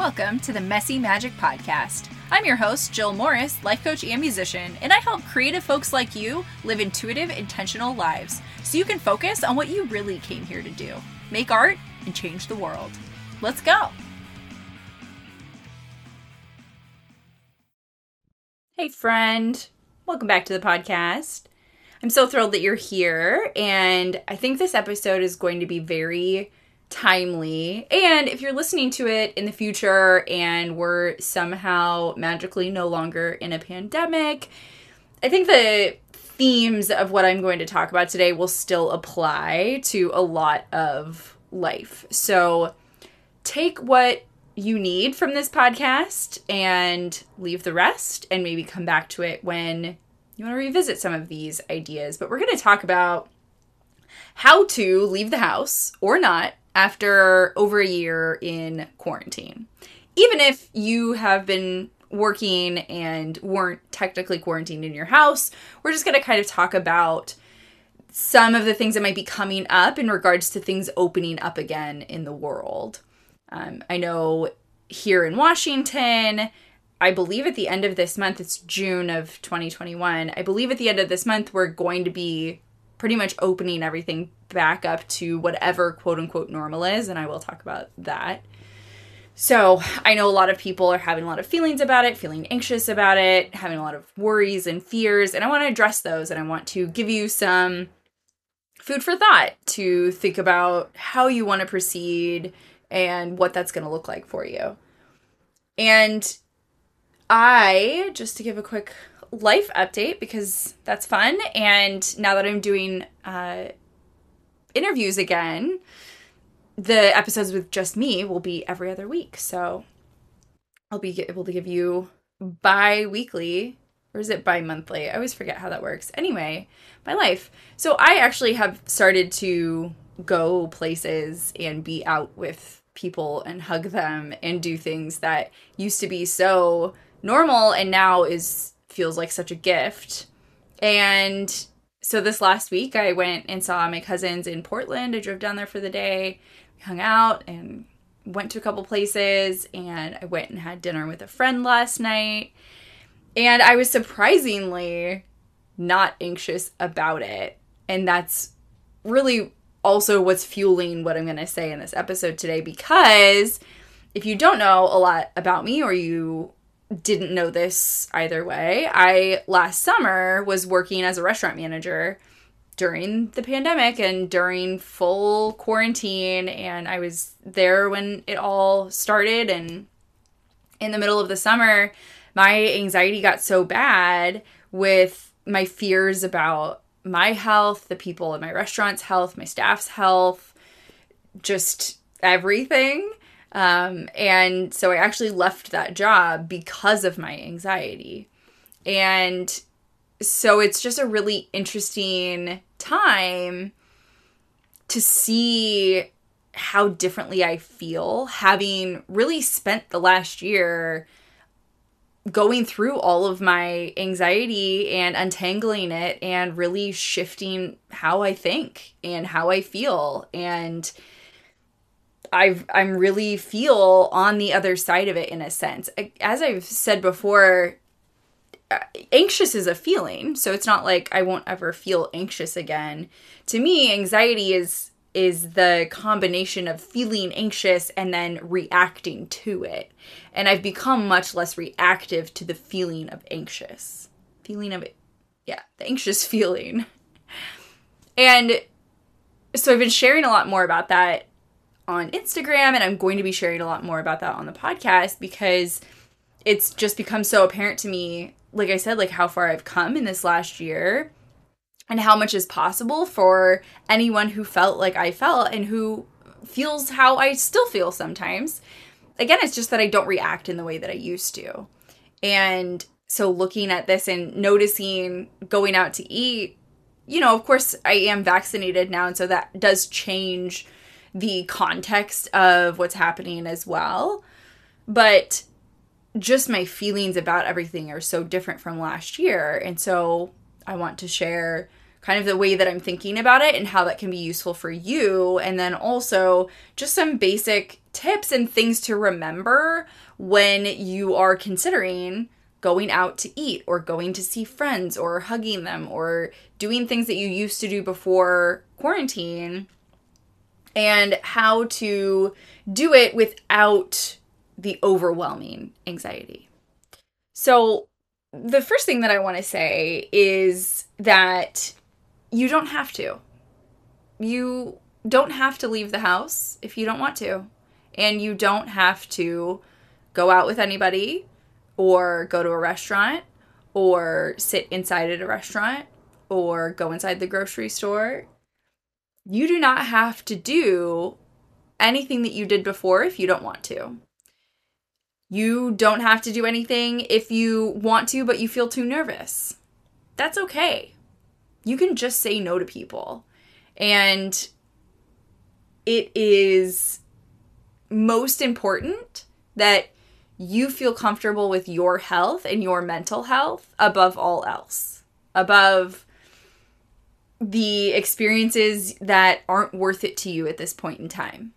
Welcome to the Messy Magic Podcast. I'm your host, Jill Morris, life coach and musician, and I help creative folks like you live intuitive, intentional lives so you can focus on what you really came here to do make art and change the world. Let's go. Hey, friend. Welcome back to the podcast. I'm so thrilled that you're here, and I think this episode is going to be very timely. And if you're listening to it in the future and we're somehow magically no longer in a pandemic, I think the themes of what I'm going to talk about today will still apply to a lot of life. So take what you need from this podcast and leave the rest and maybe come back to it when you want to revisit some of these ideas. But we're going to talk about how to leave the house or not after over a year in quarantine. Even if you have been working and weren't technically quarantined in your house, we're just going to kind of talk about some of the things that might be coming up in regards to things opening up again in the world. Um, I know here in Washington, I believe at the end of this month, it's June of 2021. I believe at the end of this month, we're going to be pretty much opening everything back up to whatever quote unquote normal is, and I will talk about that. So, I know a lot of people are having a lot of feelings about it, feeling anxious about it, having a lot of worries and fears, and I want to address those and I want to give you some food for thought to think about how you want to proceed and what that's going to look like for you. And I, just to give a quick life update because that's fun. And now that I'm doing uh, interviews again, the episodes with just me will be every other week. So I'll be able to give you bi weekly, or is it bi monthly? I always forget how that works. Anyway, my life. So I actually have started to go places and be out with people and hug them and do things that used to be so normal and now is feels like such a gift. And so this last week, I went and saw my cousins in Portland. I drove down there for the day, hung out, and went to a couple places. And I went and had dinner with a friend last night. And I was surprisingly not anxious about it. And that's really also what's fueling what I'm going to say in this episode today because if you don't know a lot about me or you didn't know this either way. I last summer was working as a restaurant manager during the pandemic and during full quarantine and I was there when it all started and in the middle of the summer my anxiety got so bad with my fears about my health, the people in my restaurant's health, my staff's health, just everything um, and so I actually left that job because of my anxiety. And so it's just a really interesting time to see how differently I feel having really spent the last year going through all of my anxiety and untangling it and really shifting how I think and how I feel and I I'm really feel on the other side of it in a sense. As I've said before, uh, anxious is a feeling, so it's not like I won't ever feel anxious again. To me, anxiety is is the combination of feeling anxious and then reacting to it. And I've become much less reactive to the feeling of anxious. Feeling of. Yeah, the anxious feeling. And so I've been sharing a lot more about that on Instagram, and I'm going to be sharing a lot more about that on the podcast because it's just become so apparent to me, like I said, like how far I've come in this last year and how much is possible for anyone who felt like I felt and who feels how I still feel sometimes. Again, it's just that I don't react in the way that I used to. And so looking at this and noticing going out to eat, you know, of course I am vaccinated now and so that does change the context of what's happening as well. But just my feelings about everything are so different from last year. And so I want to share kind of the way that I'm thinking about it and how that can be useful for you. And then also just some basic tips and things to remember when you are considering going out to eat or going to see friends or hugging them or doing things that you used to do before quarantine and how to do it without the overwhelming anxiety. So, the first thing that I want to say is that you don't have to. You don't have to leave the house if you don't want to. And you don't have to go out with anybody or go to a restaurant or sit inside at a restaurant or go inside the grocery store. You do not have to do anything that you did before if you don't want to. You don't have to do anything if you want to, but you feel too nervous. That's okay. You can just say no to people. And it is most important that you feel comfortable with your health and your mental health above all else, above the experiences that aren't worth it to you at this point in time.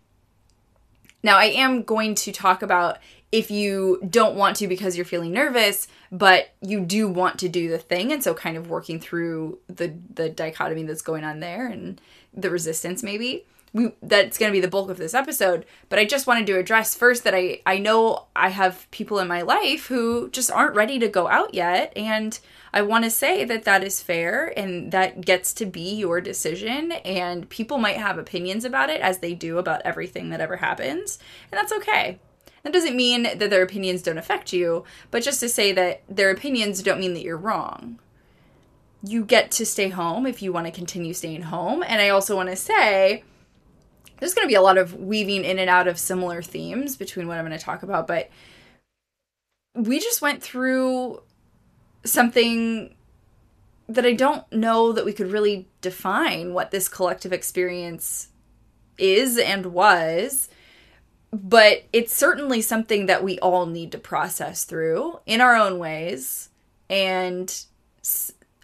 Now, I am going to talk about if you don't want to because you're feeling nervous, but you do want to do the thing, and so kind of working through the the dichotomy that's going on there and the resistance maybe. We that's going to be the bulk of this episode but i just wanted to address first that i i know i have people in my life who just aren't ready to go out yet. And i want to say that that is fair and that gets to be your decision and people might have opinions about it as they do about everything that ever happens and that's okay. That doesn't mean that their opinions don't affect you but just to say that their opinions don't mean that you're wrong. You get to stay home if you want to continue staying home and i also want to say there's going to be a lot of weaving in and out of similar themes between what I'm going to talk about, but we just went through something that I don't know that we could really define what this collective experience is and was, but it's certainly something that we all need to process through in our own ways. And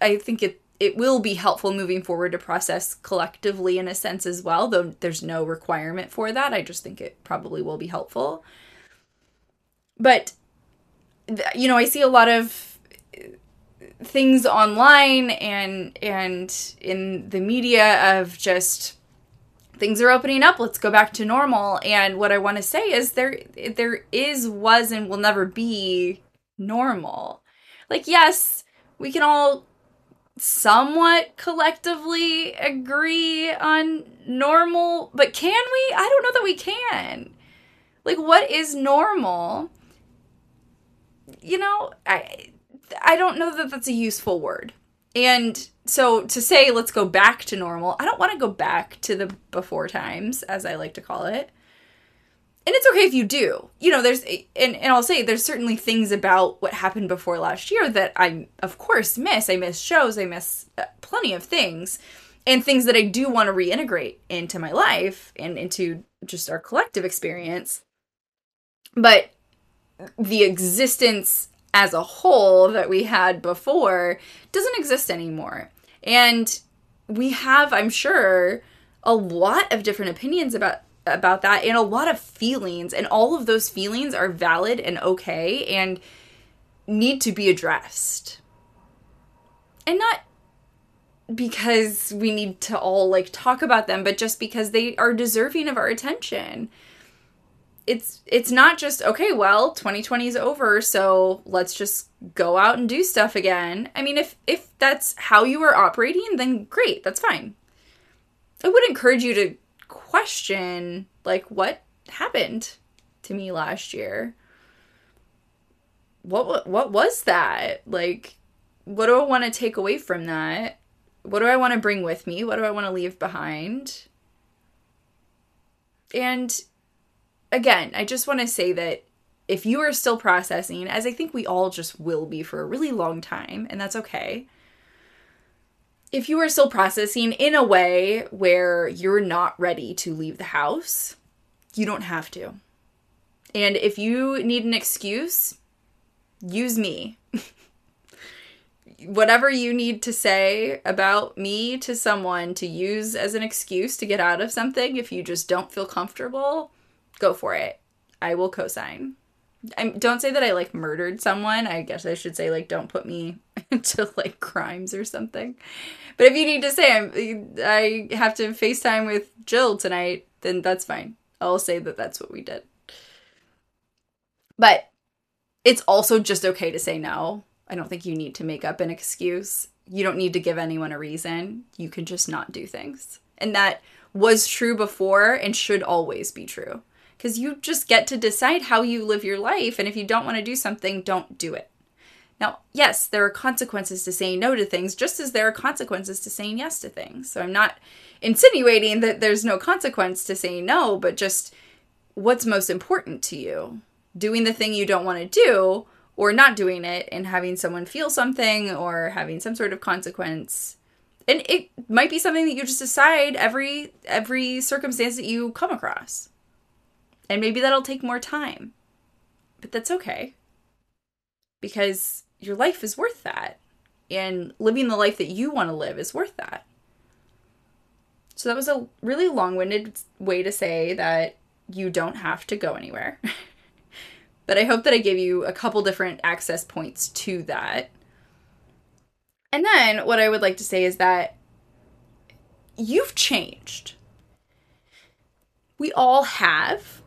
I think it it will be helpful moving forward to process collectively in a sense as well, though there's no requirement for that. I just think it probably will be helpful. But, you know, I see a lot of things online and and in the media of just things are opening up let's go back to normal and what i want to say is there there is was and will never be normal like yes we can all somewhat collectively agree on normal, but can we? I don't know that we can. Like what is normal? You know, I I don't know that that's a useful word. And so to say let's go back to normal, I don't want to go back to the before times as I like to call it and it's okay if you do. You know, there's and, and I'll say there's certainly things about what happened before last year that I of course miss. I miss shows, I miss uh, plenty of things and things that I do want to reintegrate into my life and into just our collective experience. But the existence as a whole that we had before doesn't exist anymore. And we have, I'm sure, a lot of different opinions about about that and a lot of feelings. And all of those feelings are valid and okay and need to be addressed. And not because we need to all like talk about them but just because they are deserving of our attention it's it's not just okay well 2020 is over so let's just go out and do stuff again. I mean if if that's how you are operating then great that's fine. I would encourage you to question like what happened to me last year. What what was that? Like what do i want to take away from that? What do i want to bring with me? What do i want to leave behind? And again i just want to say that if you are still processing as i think we all just will be for a really long time and that's okay if you are still processing in a way where you're not ready to leave the house, you don't have to. And if you need an excuse, use me. Whatever you need to say about me to someone to use as an excuse to get out of something, if you just don't feel comfortable, go for it. I will co-sign. I don't say that I like murdered someone. I guess I should say like don't put me into like crimes or something. But if you need to say I'm, I have to FaceTime with Jill tonight, then that's fine. I'll say that that's what we did. But it's also just okay to say no. I don't think you need to make up an excuse. You don't need to give anyone a reason. You can just not do things. And that was true before and should always be true. Because you just get to decide how you live your life. And if you don't want to do something, don't do it. Now, yes, there are consequences to saying no to things, just as there are consequences to saying yes to things. So I'm not insinuating that there's no consequence to saying no, but just what's most important to you? Doing the thing you don't want to do or not doing it and having someone feel something or having some sort of consequence. And it might be something that you just decide every every circumstance that you come across. And maybe that'll take more time. But that's okay. Because your life is worth that. And living the life that you want to live is worth that. So that was a really long winded way to say that you don't have to go anywhere. but I hope that I gave you a couple different access points to that. And then what I would like to say is that you've changed. We all have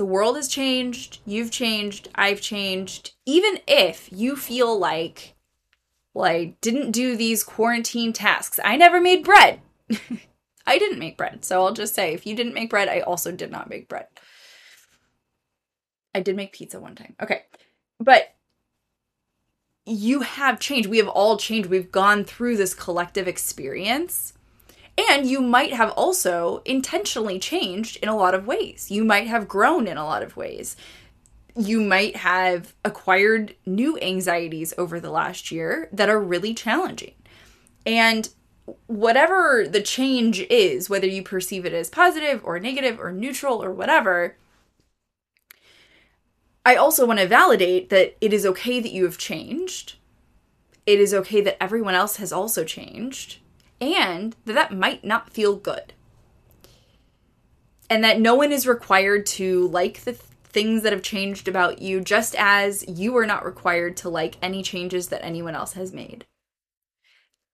the world has changed, you've changed, I've changed. Even if you feel like, well, I didn't do these quarantine tasks, I never made bread. I didn't make bread. So I'll just say if you didn't make bread, I also did not make bread. I did make pizza one time. Okay. But you have changed. We have all changed. We've gone through this collective experience and you might have also intentionally changed in a lot of ways. You might have grown in a lot of ways. You might have acquired new anxieties over the last year that are really challenging. And whatever the change is, whether you perceive it as positive or negative or neutral or whatever, I also want to validate that it is okay that you have changed. It is okay that everyone else has also changed and that that might not feel good. And that no one is required to like the th- things that have changed about you, just as you are not required to like any changes that anyone else has made.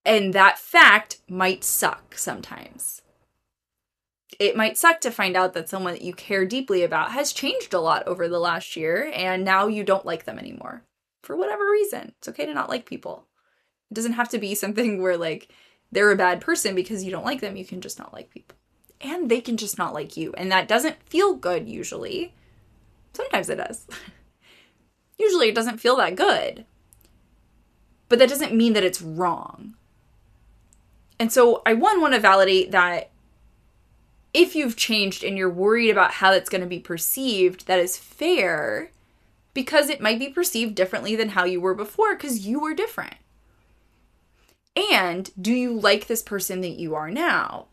And that fact might suck sometimes. It might suck to find out that someone that you care deeply about has changed a lot over the last year and now you don't like them anymore. For whatever reason. It's okay to not like people. It doesn't have to be something where, like, they're a bad person because you don't like them. You can just not like people. And they can just not like you. And that doesn't feel good usually. Sometimes it does. usually it doesn't feel that good. But that doesn't mean that it's wrong. And so I one want to validate that if you've changed and you're worried about how that's going to be perceived, that is fair because it might be perceived differently than how you were before because you were different. And do you like this person that you are now?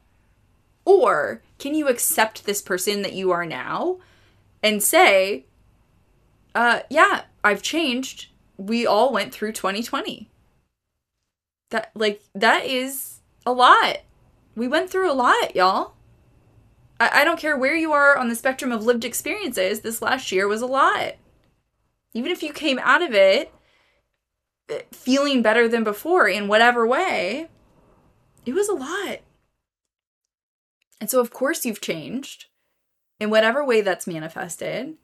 Or can you accept this person that you are now and say, uh, yeah, I've changed. We all went through 2020. That, like, that is a lot. We went through a lot, y'all. I, I don't care where you are on the spectrum of lived experiences, this last year was a lot. Even if you came out of it feeling better than before in whatever way, it was a lot. And so, of course, you've changed in whatever way that's manifested.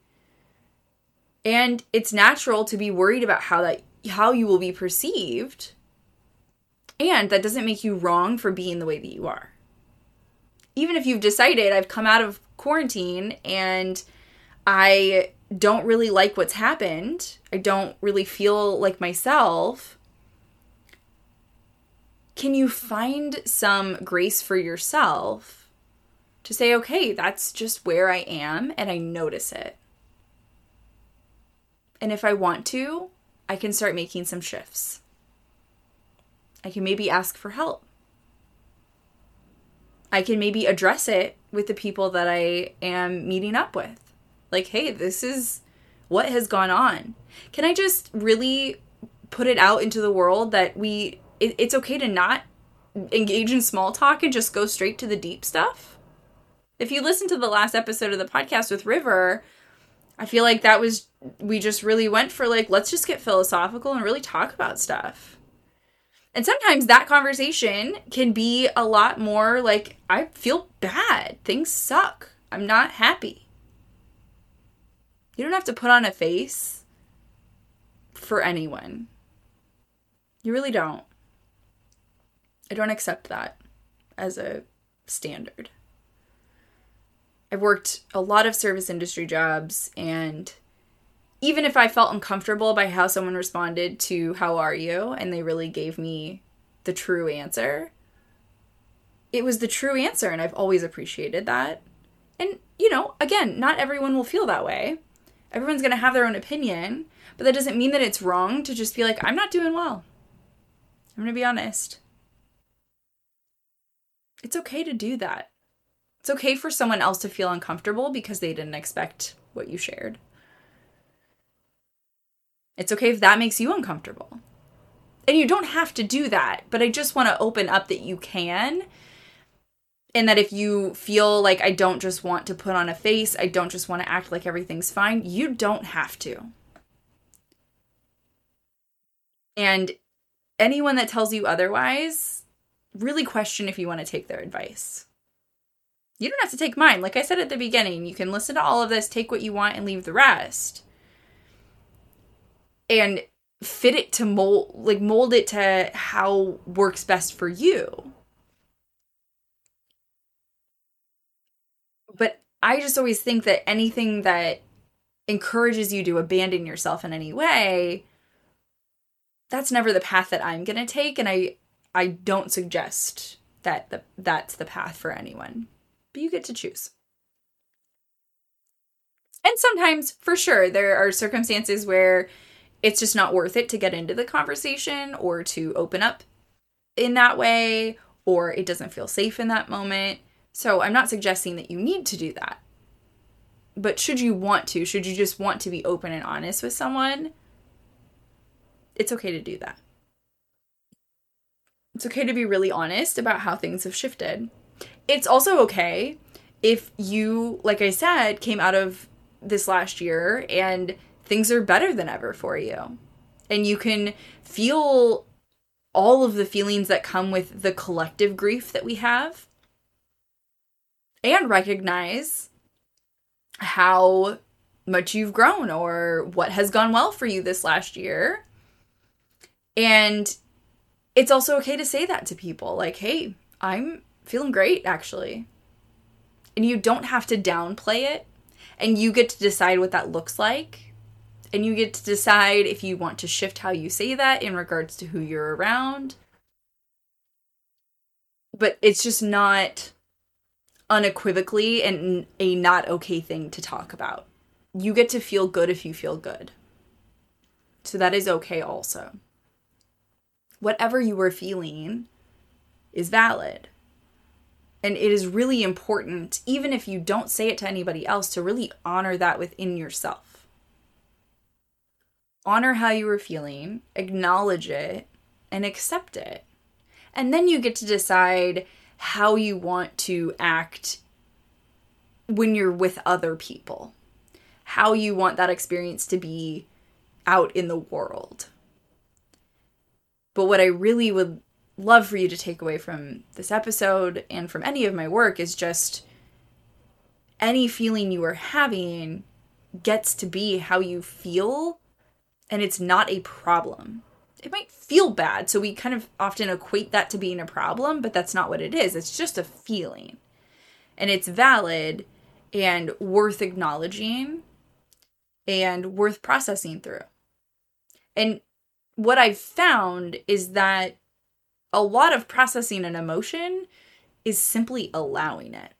And it's natural to be worried about how that how you will be perceived. And that doesn't make you wrong for being the way that you are. Even if you've decided I've come out of quarantine and I don't really like what's happened. I don't really feel like myself. Can you find some grace for yourself to say, okay, that's just where I am and I notice it? And if I want to, I can start making some shifts. I can maybe ask for help. I can maybe address it with the people that I am meeting up with like, hey, this is what has gone on. Can I just really put it out into the world that we, it, it's okay to not engage in small talk and just go straight to the deep stuff? If you listen to the last episode of the podcast with River, I feel like that was we just really went for like let's just get philosophical and really talk about stuff. And sometimes that conversation can be a lot more like I feel bad. Things suck. I'm not happy. You don't have to put on a face for anyone. You really don't. I don't accept that as a standard. I've worked a lot of service industry jobs, and even if I felt uncomfortable by how someone responded to, How are you? and they really gave me the true answer, it was the true answer, and I've always appreciated that. And, you know, again, not everyone will feel that way. Everyone's going to have their own opinion, but that doesn't mean that it's wrong to just be like, I'm not doing well. I'm going to be honest. It's okay to do that. It's okay for someone else to feel uncomfortable because they didn't expect what you shared. It's okay if that makes you uncomfortable. And you don't have to do that, but I just want to open up that you can. And that if you feel like I don't just want to put on a face, I don't just want to act like everything's fine, you don't have to. And anyone that tells you otherwise, really question if you want to take their advice. You don't have to take mine. Like I said at the beginning, you can listen to all of this, take what you want, and leave the rest. And fit it to mold, like mold it to how works best for you. But I just always think that anything that encourages you to abandon yourself in any way that's never the path that I'm going to take and I I don't suggest that the, that's the path for anyone. But you get to choose. And sometimes, for sure, there are circumstances where it's just not worth it to get into the conversation or to open up in that way, or it doesn't feel safe in that moment. So I'm not suggesting that you need to do that. But should you want to, should you just want to be open and honest with someone, it's okay to do that. It's okay to be really honest about how things have shifted. It's also okay if you, like I said, came out of this last year and things are better than ever for you. And you can feel all of the feelings that come with the collective grief that we have and recognize how much you've grown or what has gone well for you this last year and it's also okay to say that to people like, hey, I'm feeling great actually. And you don't have to downplay it. And you get to decide what that looks like. And you get to decide if you want to shift how you say that in regards to who you're around. But it's just not unequivocally and a not okay thing to talk about. You get to feel good if you feel good. So that is okay also whatever you were feeling is valid. And it is really important, even if you don't say it to anybody else, to really honor that within yourself. Honor how you were feeling, acknowledge it, and accept it. And then you get to decide how you want to act when you're with other people, how you want that experience to be out in the world. But what I really would love for you to take away from this episode and from any of my work is just any feeling you are having gets to be how you feel and it's not a problem. It might feel bad, so we kind of often equate that to being a problem, but that's not what it is. It's just a feeling. And it's valid and worth acknowledging and worth processing through. And what I've found is that a lot of processing an emotion is simply allowing it.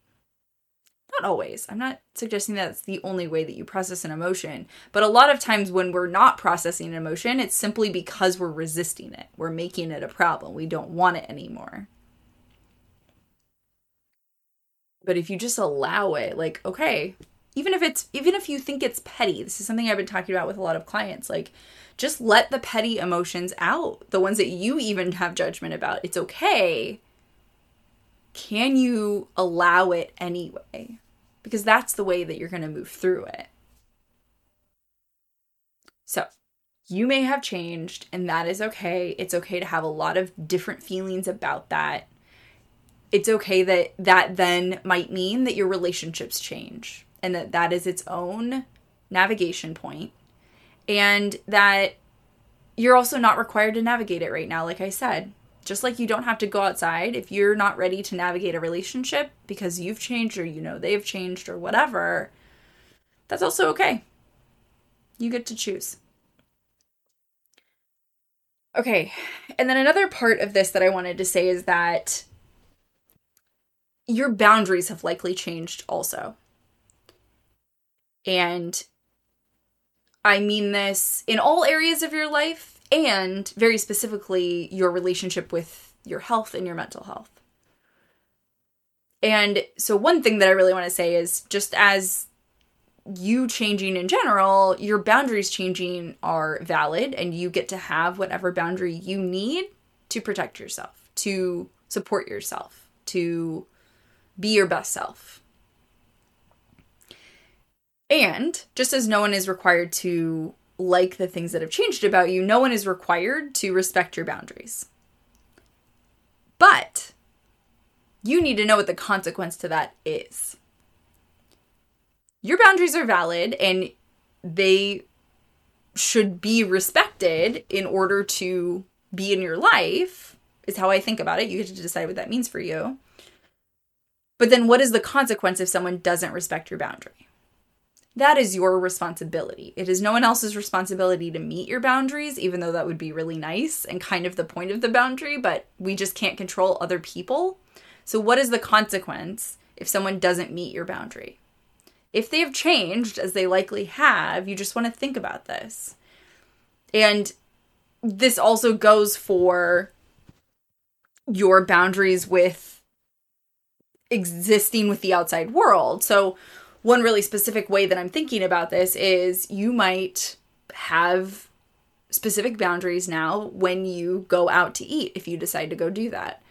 Not always. I'm not suggesting that's the only way that you process an emotion, but a lot of times when we're not processing an emotion, it's simply because we're resisting it. We're making it a problem. We don't want it anymore. But if you just allow it, like, okay, even if it's even if you think it's petty, this is something I've been talking about with a lot of clients, like just let the petty emotions out, the ones that you even have judgment about. It's okay. Can you allow it anyway? Because that's the way that you're going to move through it. So, you may have changed, and that is okay. It's okay to have a lot of different feelings about that. It's okay that that then might mean that your relationships change and that that is its own navigation point, and that you're also not required to navigate it right now, like I said. Just like you don't have to go outside if you're not ready to navigate a relationship because you've changed or you know they've changed or whatever, that's also okay. You get to choose. Okay, and then another part of this that I wanted to say is that your boundaries have likely changed also. And I mean this in all areas of your life and very specifically your relationship with your health and your mental health. And so, one thing that I really want to say is just as you changing in general, your boundaries changing are valid, and you get to have whatever boundary you need to protect yourself, to support yourself, to be your best self. And just as no one is required to like the things that have changed about you, no one is required to respect your boundaries. But you need to know what the consequence to that is your boundaries are valid and they should be respected in order to be in your life is how I think about it. You get to decide what that means for you. But then what is the consequence if someone doesn't respect your boundary? That is your responsibility. It is no one else's responsibility to meet your boundaries, even though that would be really nice and kind of the point of the boundary, but we just can't control other people. So, what is the consequence if someone doesn't meet your boundary? if they have changed, as they likely have, you just want to think about this. And this also goes for your boundaries with existing with the outside world. So, one really specific way that I'm thinking about this is you might have specific boundaries now when you go out to eat if you decide to go do that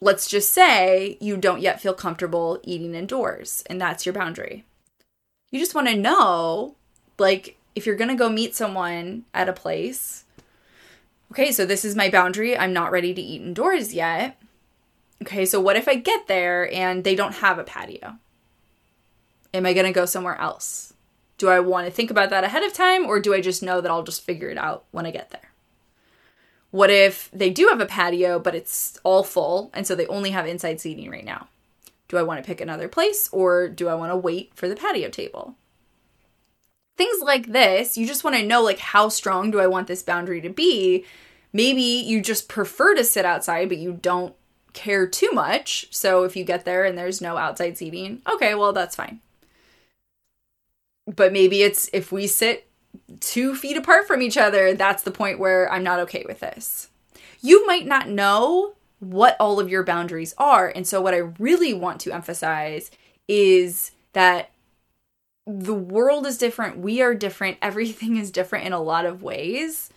let's just say you don't yet feel comfortable eating indoors and that's your boundary. You just want to know, like, if you're going to go meet someone at a place, okay, so this is my boundary. I'm not ready to eat indoors yet. Okay, so what if I get there and they don't have a patio? Am I going to go somewhere else? Do I want to think about that ahead of time or do I just know that I'll just figure it out when I get there? What if they do have a patio, but it's all full, and so they only have inside seating right now? Do I want to pick another place or do I want to wait for the patio table? Things like this, you just want to know like how strong do I want this boundary to be? Maybe you just prefer to sit outside, but you don't care too much. So if you get there and there's no outside seating, okay, well, that's fine. But maybe it's if we sit two feet apart from each other, that's the point where I'm not okay with this. You might not know what all of your boundaries are. And so, what I really want to emphasize is that the world is different, we are different, everything is different in a lot of ways.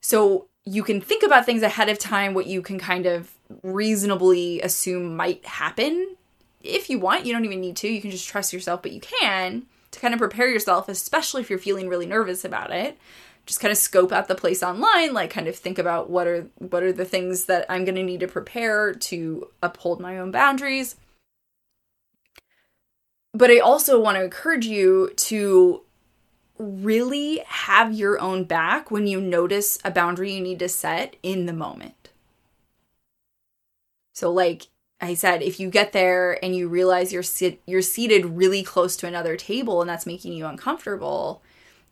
So, you can think about things ahead of time, what you can kind of reasonably assume might happen. If you want, you don't even need to, you can just trust yourself, but you can to kind of prepare yourself, especially if you're feeling really nervous about it. Just kind of scope out the place online, like kind of think about what are what are the things that I'm going to need to prepare to uphold my own boundaries. But I also want to encourage you to really have your own back when you notice a boundary you need to set in the moment. So like I said, if you get there and you realize you're sit- you're seated really close to another table and that's making you uncomfortable,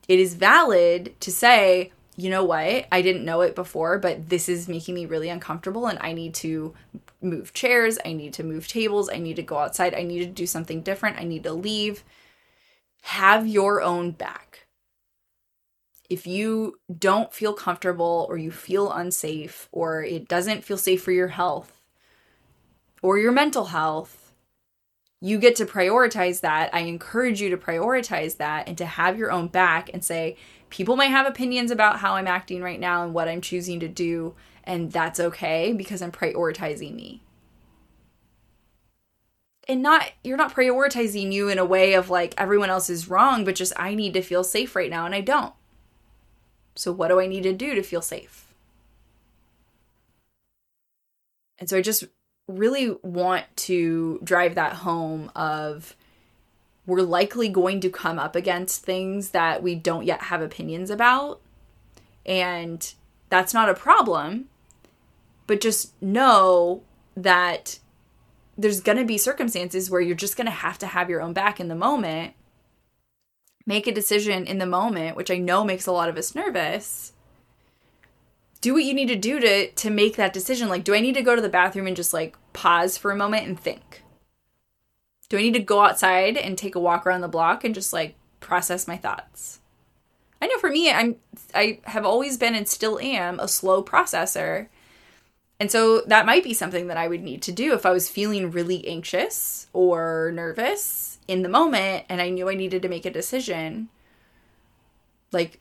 it is valid to say, you know what, I didn't know it before, but this is making me really uncomfortable and I need to move chairs, I need to move tables, I need to go outside, I need to do something different, I need to leave. Have your own back. If you don't feel comfortable or you feel unsafe or it doesn't feel safe for your health, or your mental health, you get to prioritize that. I encourage you to prioritize that and to have your own back and say, people might have opinions about how I'm acting right now and what I'm choosing to do, and that's okay because I'm prioritizing me. and not you're not prioritizing you in a way of like everyone else is wrong, but just I need to feel safe right now and I don't. So what do I need to do to feel safe? And so I just really want to drive that home of we're likely going to come up against things that we don't yet have opinions about. And that's not a problem. But just know that there's going to be circumstances where you're just going to have to have your own back in the moment. Make a decision in the moment, which I know makes a lot of us nervous. Do what you need to do to to make that decision. Like do I need to go to the bathroom and just like pause for a moment and think? Do I need to go outside and take a walk around the block and just like process my thoughts? I know for me, I'm I have always been and still am a slow processor. And so that might be something that I would need to do if I was feeling really anxious or nervous in the moment and I knew I needed to make a decision. Like,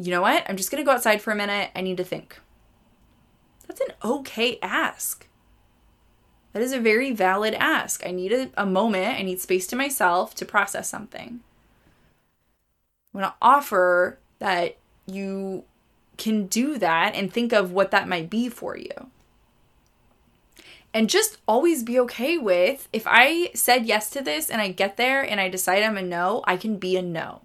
you know what? I'm just going to go outside for a minute. I need to think. That's an okay ask. That is a very valid ask. I need a, a moment, I need space to myself to process something. I'm going to offer that you can do that and think of what that might be for you. And just always be okay with if I said yes to this and I get there and I decide I'm a no, I can be a no.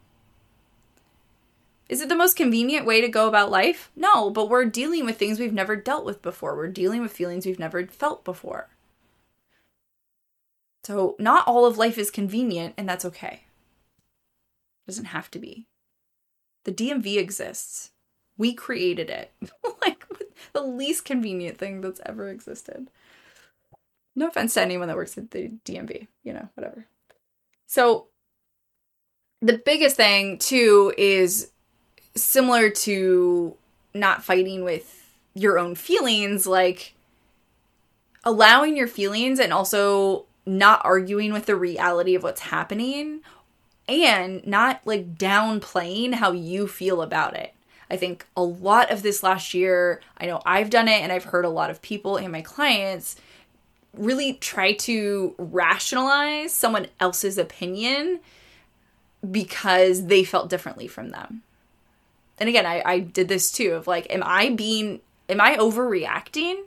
Is it the most convenient way to go about life? No, but we're dealing with things we've never dealt with before. We're dealing with feelings we've never felt before. So, not all of life is convenient, and that's okay. It doesn't have to be. The DMV exists. We created it. like the least convenient thing that's ever existed. No offense to anyone that works at the DMV, you know, whatever. So, the biggest thing, too, is similar to not fighting with your own feelings, like allowing your feelings and also not arguing with the reality of what's happening and not like downplaying how you feel about it. I think a lot of this last year, I know I've done it and I've heard a lot of people and my clients really try to rationalize someone else's opinion because they felt differently from them. And again, I, I did this too of like, am I being, am I overreacting?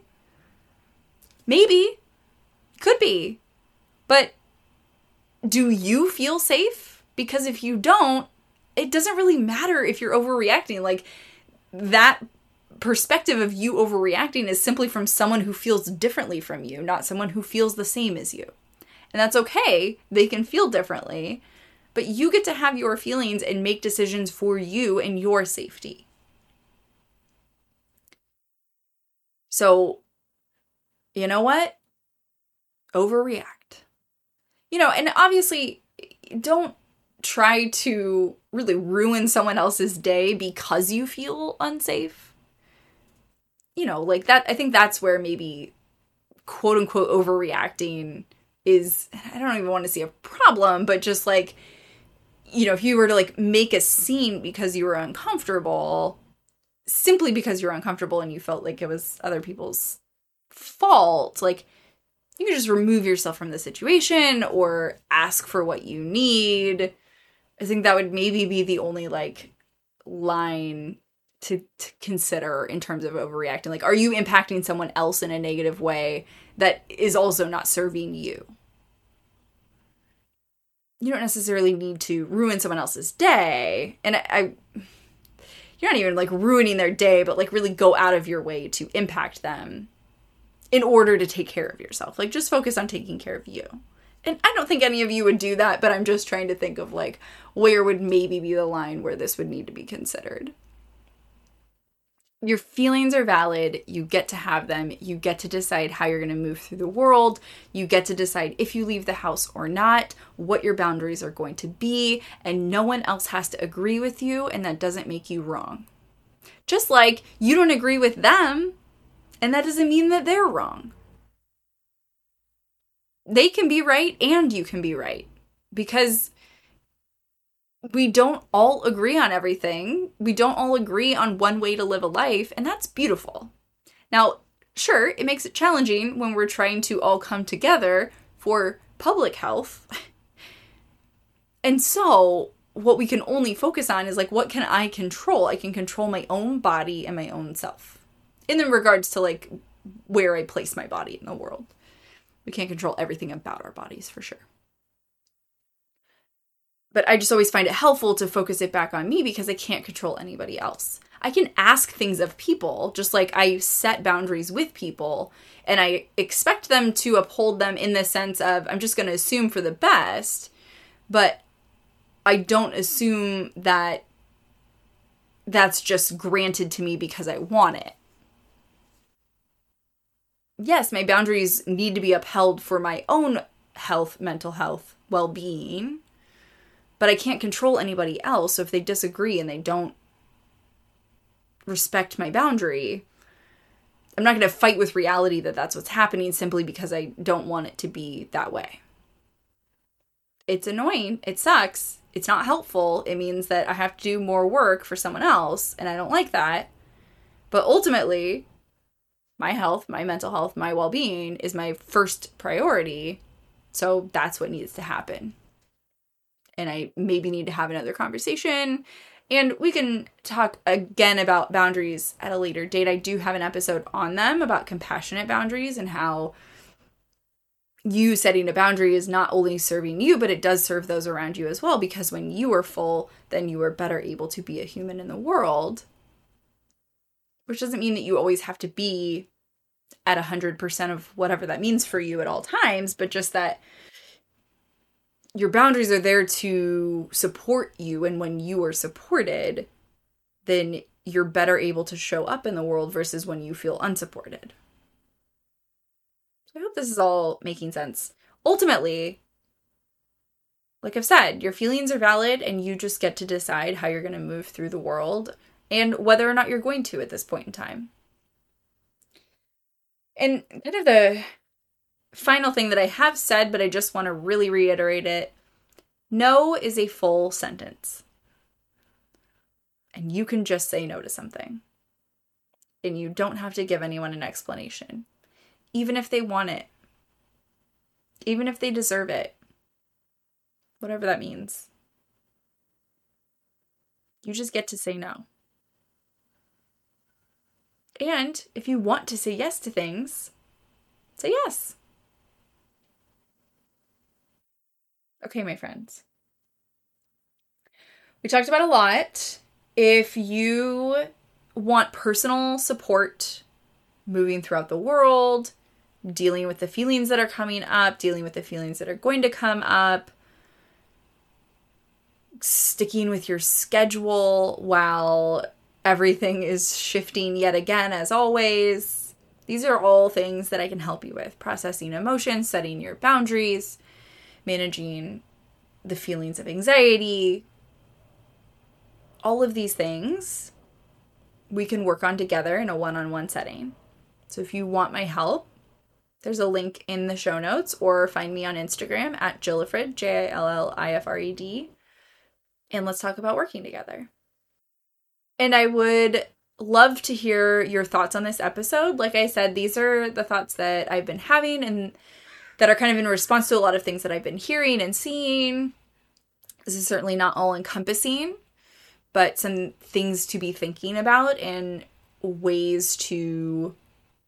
Maybe. Could be. But do you feel safe? Because if you don't, it doesn't really matter if you're overreacting. Like that perspective of you overreacting is simply from someone who feels differently from you, not someone who feels the same as you. And that's okay. They can feel differently, but you get to have your feelings and make decisions for you and your safety. So, you know what? Overreact you know, and obviously don't try to really ruin someone else's day because you feel unsafe. You know, like that, I think that's where maybe quote unquote overreacting is, I don't even want to see a problem, but just like, you know, if you were to like make a scene because you were uncomfortable, simply because you were uncomfortable and you felt like it was other people's fault, like, you can just remove yourself from the situation or ask for what you need. I think that would maybe be the only like line to, to consider in terms of overreacting. Like, are you impacting someone else in a negative way that is also not serving you? You don't necessarily need to ruin someone else's day. And I, I you're not even like ruining their day, but like really go out of your way to impact them in order to take care of yourself. Like just focus on taking care of you. And I don't think any of you would do that, but I'm just trying to think of like where would maybe be the line where this would need to be considered. Your feelings are valid. You get to have them. You get to decide how you're going to move through the world. You get to decide if you leave the house or not, what your boundaries are going to be, and no one else has to agree with you, and that doesn't make you wrong. Just like you don't agree with them, and that doesn't mean that they're wrong. They can be right and you can be right because we don't all agree on everything. We don't all agree on one way to live a life, and that's beautiful. Now, sure, it makes it challenging when we're trying to all come together for public health. and so what we can only focus on is like what can I control? I can control my own body and my own self. In regards to like where I place my body in the world. We can't control everything about our bodies for sure. But I just always find it helpful to focus it back on me because I can't control anybody else. I can ask things of people, just like I set boundaries with people, and I expect them to uphold them in the sense of I'm just going to assume for the best, but I don't assume that that's just granted to me because I want it. Yes, my boundaries need to be upheld for my own health, mental health, well being, but I can't control anybody else. So if they disagree and they don't respect my boundary, I'm not going to fight with reality that that's what's happening simply because I don't want it to be that way. It's annoying. It sucks. It's not helpful. It means that I have to do more work for someone else, and I don't like that. But ultimately, my health, my mental health, my well being is my first priority. So that's what needs to happen. And I maybe need to have another conversation and we can talk again about boundaries at a later date. I do have an episode on them about compassionate boundaries and how you setting a boundary is not only serving you, but it does serve those around you as well. Because when you are full, then you are better able to be a human in the world. Which doesn't mean that you always have to be at 100% of whatever that means for you at all times, but just that your boundaries are there to support you and when you are supported then you're better able to show up in the world versus when you feel unsupported. So i hope this is all making sense. Ultimately like i've said your feelings are valid and you just get to decide how you're going to move through the world and whether or not you're going to at this point in time. And kind of the final thing that I have said, but I just want to really reiterate it no is a full sentence. And you can just say no to something. And you don't have to give anyone an explanation, even if they want it, even if they deserve it, whatever that means. You just get to say no. And if you want to say yes to things, say yes. Okay, my friends. We talked about a lot. If you want personal support moving throughout the world, dealing with the feelings that are coming up, dealing with the feelings that are going to come up, sticking with your schedule while everything is shifting yet again, as always. These are all things that I can help you with processing emotions, setting your boundaries, managing the feelings of anxiety, all of these things we can work on together in a one on one setting. So if you want my help, there's a link in the show notes or find me on Instagram at Jillifred, J I L L I F R E D, and let's talk about working together. And I would love to hear your thoughts on this episode. Like I said, these are the thoughts that I've been having and that are kind of in response to a lot of things that I've been hearing and seeing. This is certainly not all encompassing, but some things to be thinking about and ways to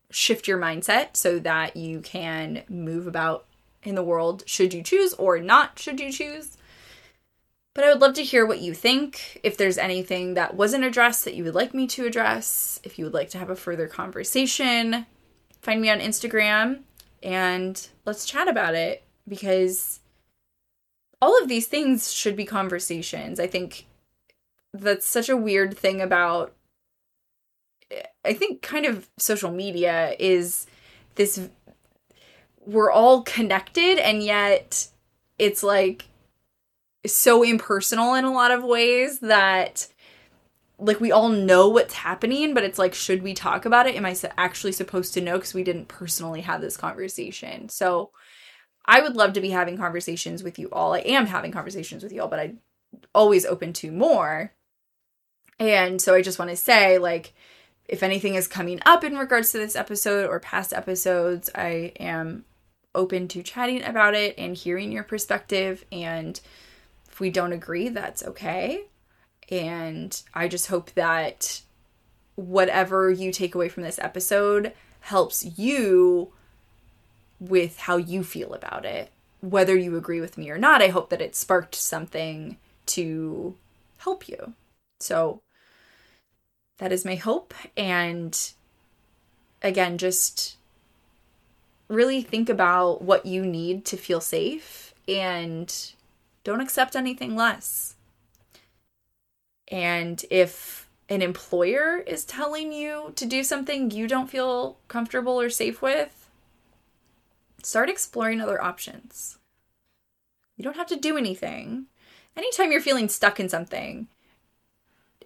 shift your mindset so that you can move about in the world should you choose or not should you choose. But I would love to hear what you think. If there's anything that wasn't addressed that you would like me to address, if you would like to have a further conversation, find me on Instagram and let's chat about it because all of these things should be conversations. I think that's such a weird thing about I think kind of social media is this we're all connected and yet it's like so impersonal in a lot of ways that like we all know what's happening, but it's like, should we talk about it? Am I actually supposed to know? Because we didn't personally have this conversation. So I would love to be having conversations with you all. I am having conversations with you all, but I'm always open to more. And so I just want to say, like, if anything is coming up in regards to this episode or past episodes, I am open to chatting about it and hearing your perspective. And if we don't agree, that's okay. And I just hope that whatever you take away from this episode helps you with how you feel about it. Whether you agree with me or not, I hope that it sparked something to help you. So that is my hope. And again, just really think about what you need to feel safe and don't accept anything less. And if an employer is telling you to do something you don't feel comfortable or safe with, start exploring other options. You don't have to do anything. Anytime you're feeling stuck in something,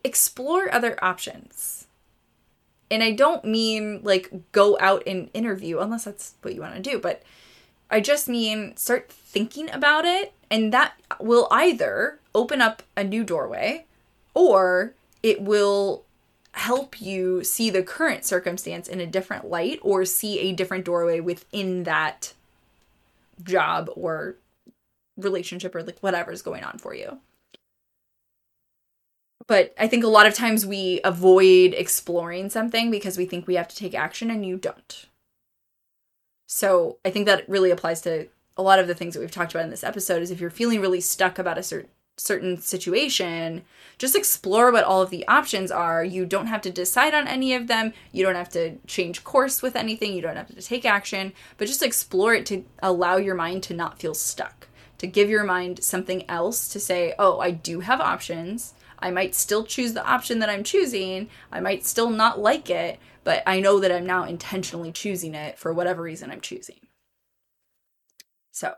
explore other options. And I don't mean like go out and interview, unless that's what you want to do, but I just mean start thinking about it, and that will either open up a new doorway or it will help you see the current circumstance in a different light or see a different doorway within that job or relationship or like whatever's going on for you. But I think a lot of times we avoid exploring something because we think we have to take action and you don't. So I think that really applies to a lot of the things that we've talked about in this episode is if you're feeling really stuck about a certain certain situation, just explore what all of the options are. You don't have to decide on any of them. You don't have to change course with anything. You don't have to take action, but just explore it to allow your mind to not feel stuck, to give your mind something else to say, oh, I do have options. I might still choose the option that I'm choosing. I might still not like it, but I know that I'm now intentionally choosing it for whatever reason I'm choosing. So,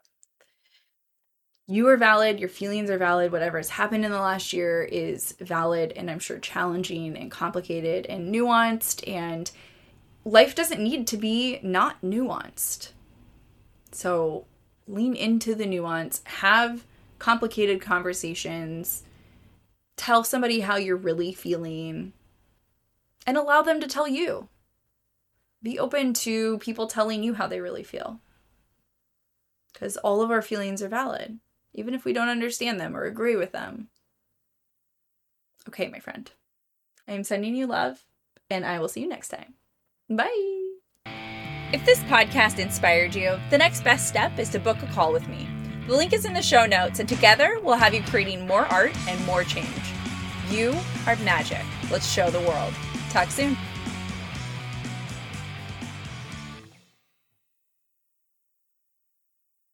you are valid, your feelings are valid, whatever has happened in the last year is valid, and I'm sure challenging and complicated and nuanced. And life doesn't need to be not nuanced. So lean into the nuance, have complicated conversations, tell somebody how you're really feeling, and allow them to tell you. Be open to people telling you how they really feel. Because all of our feelings are valid even if we don't understand them or agree with them. Okay, my friend. I am sending you love, and I will see you next time. Bye. If this podcast inspired you, the next best step is to book a call with me. The link is in the show notes, and together we'll have you creating more art and more change. You are magic. Let's show the world. Talk soon.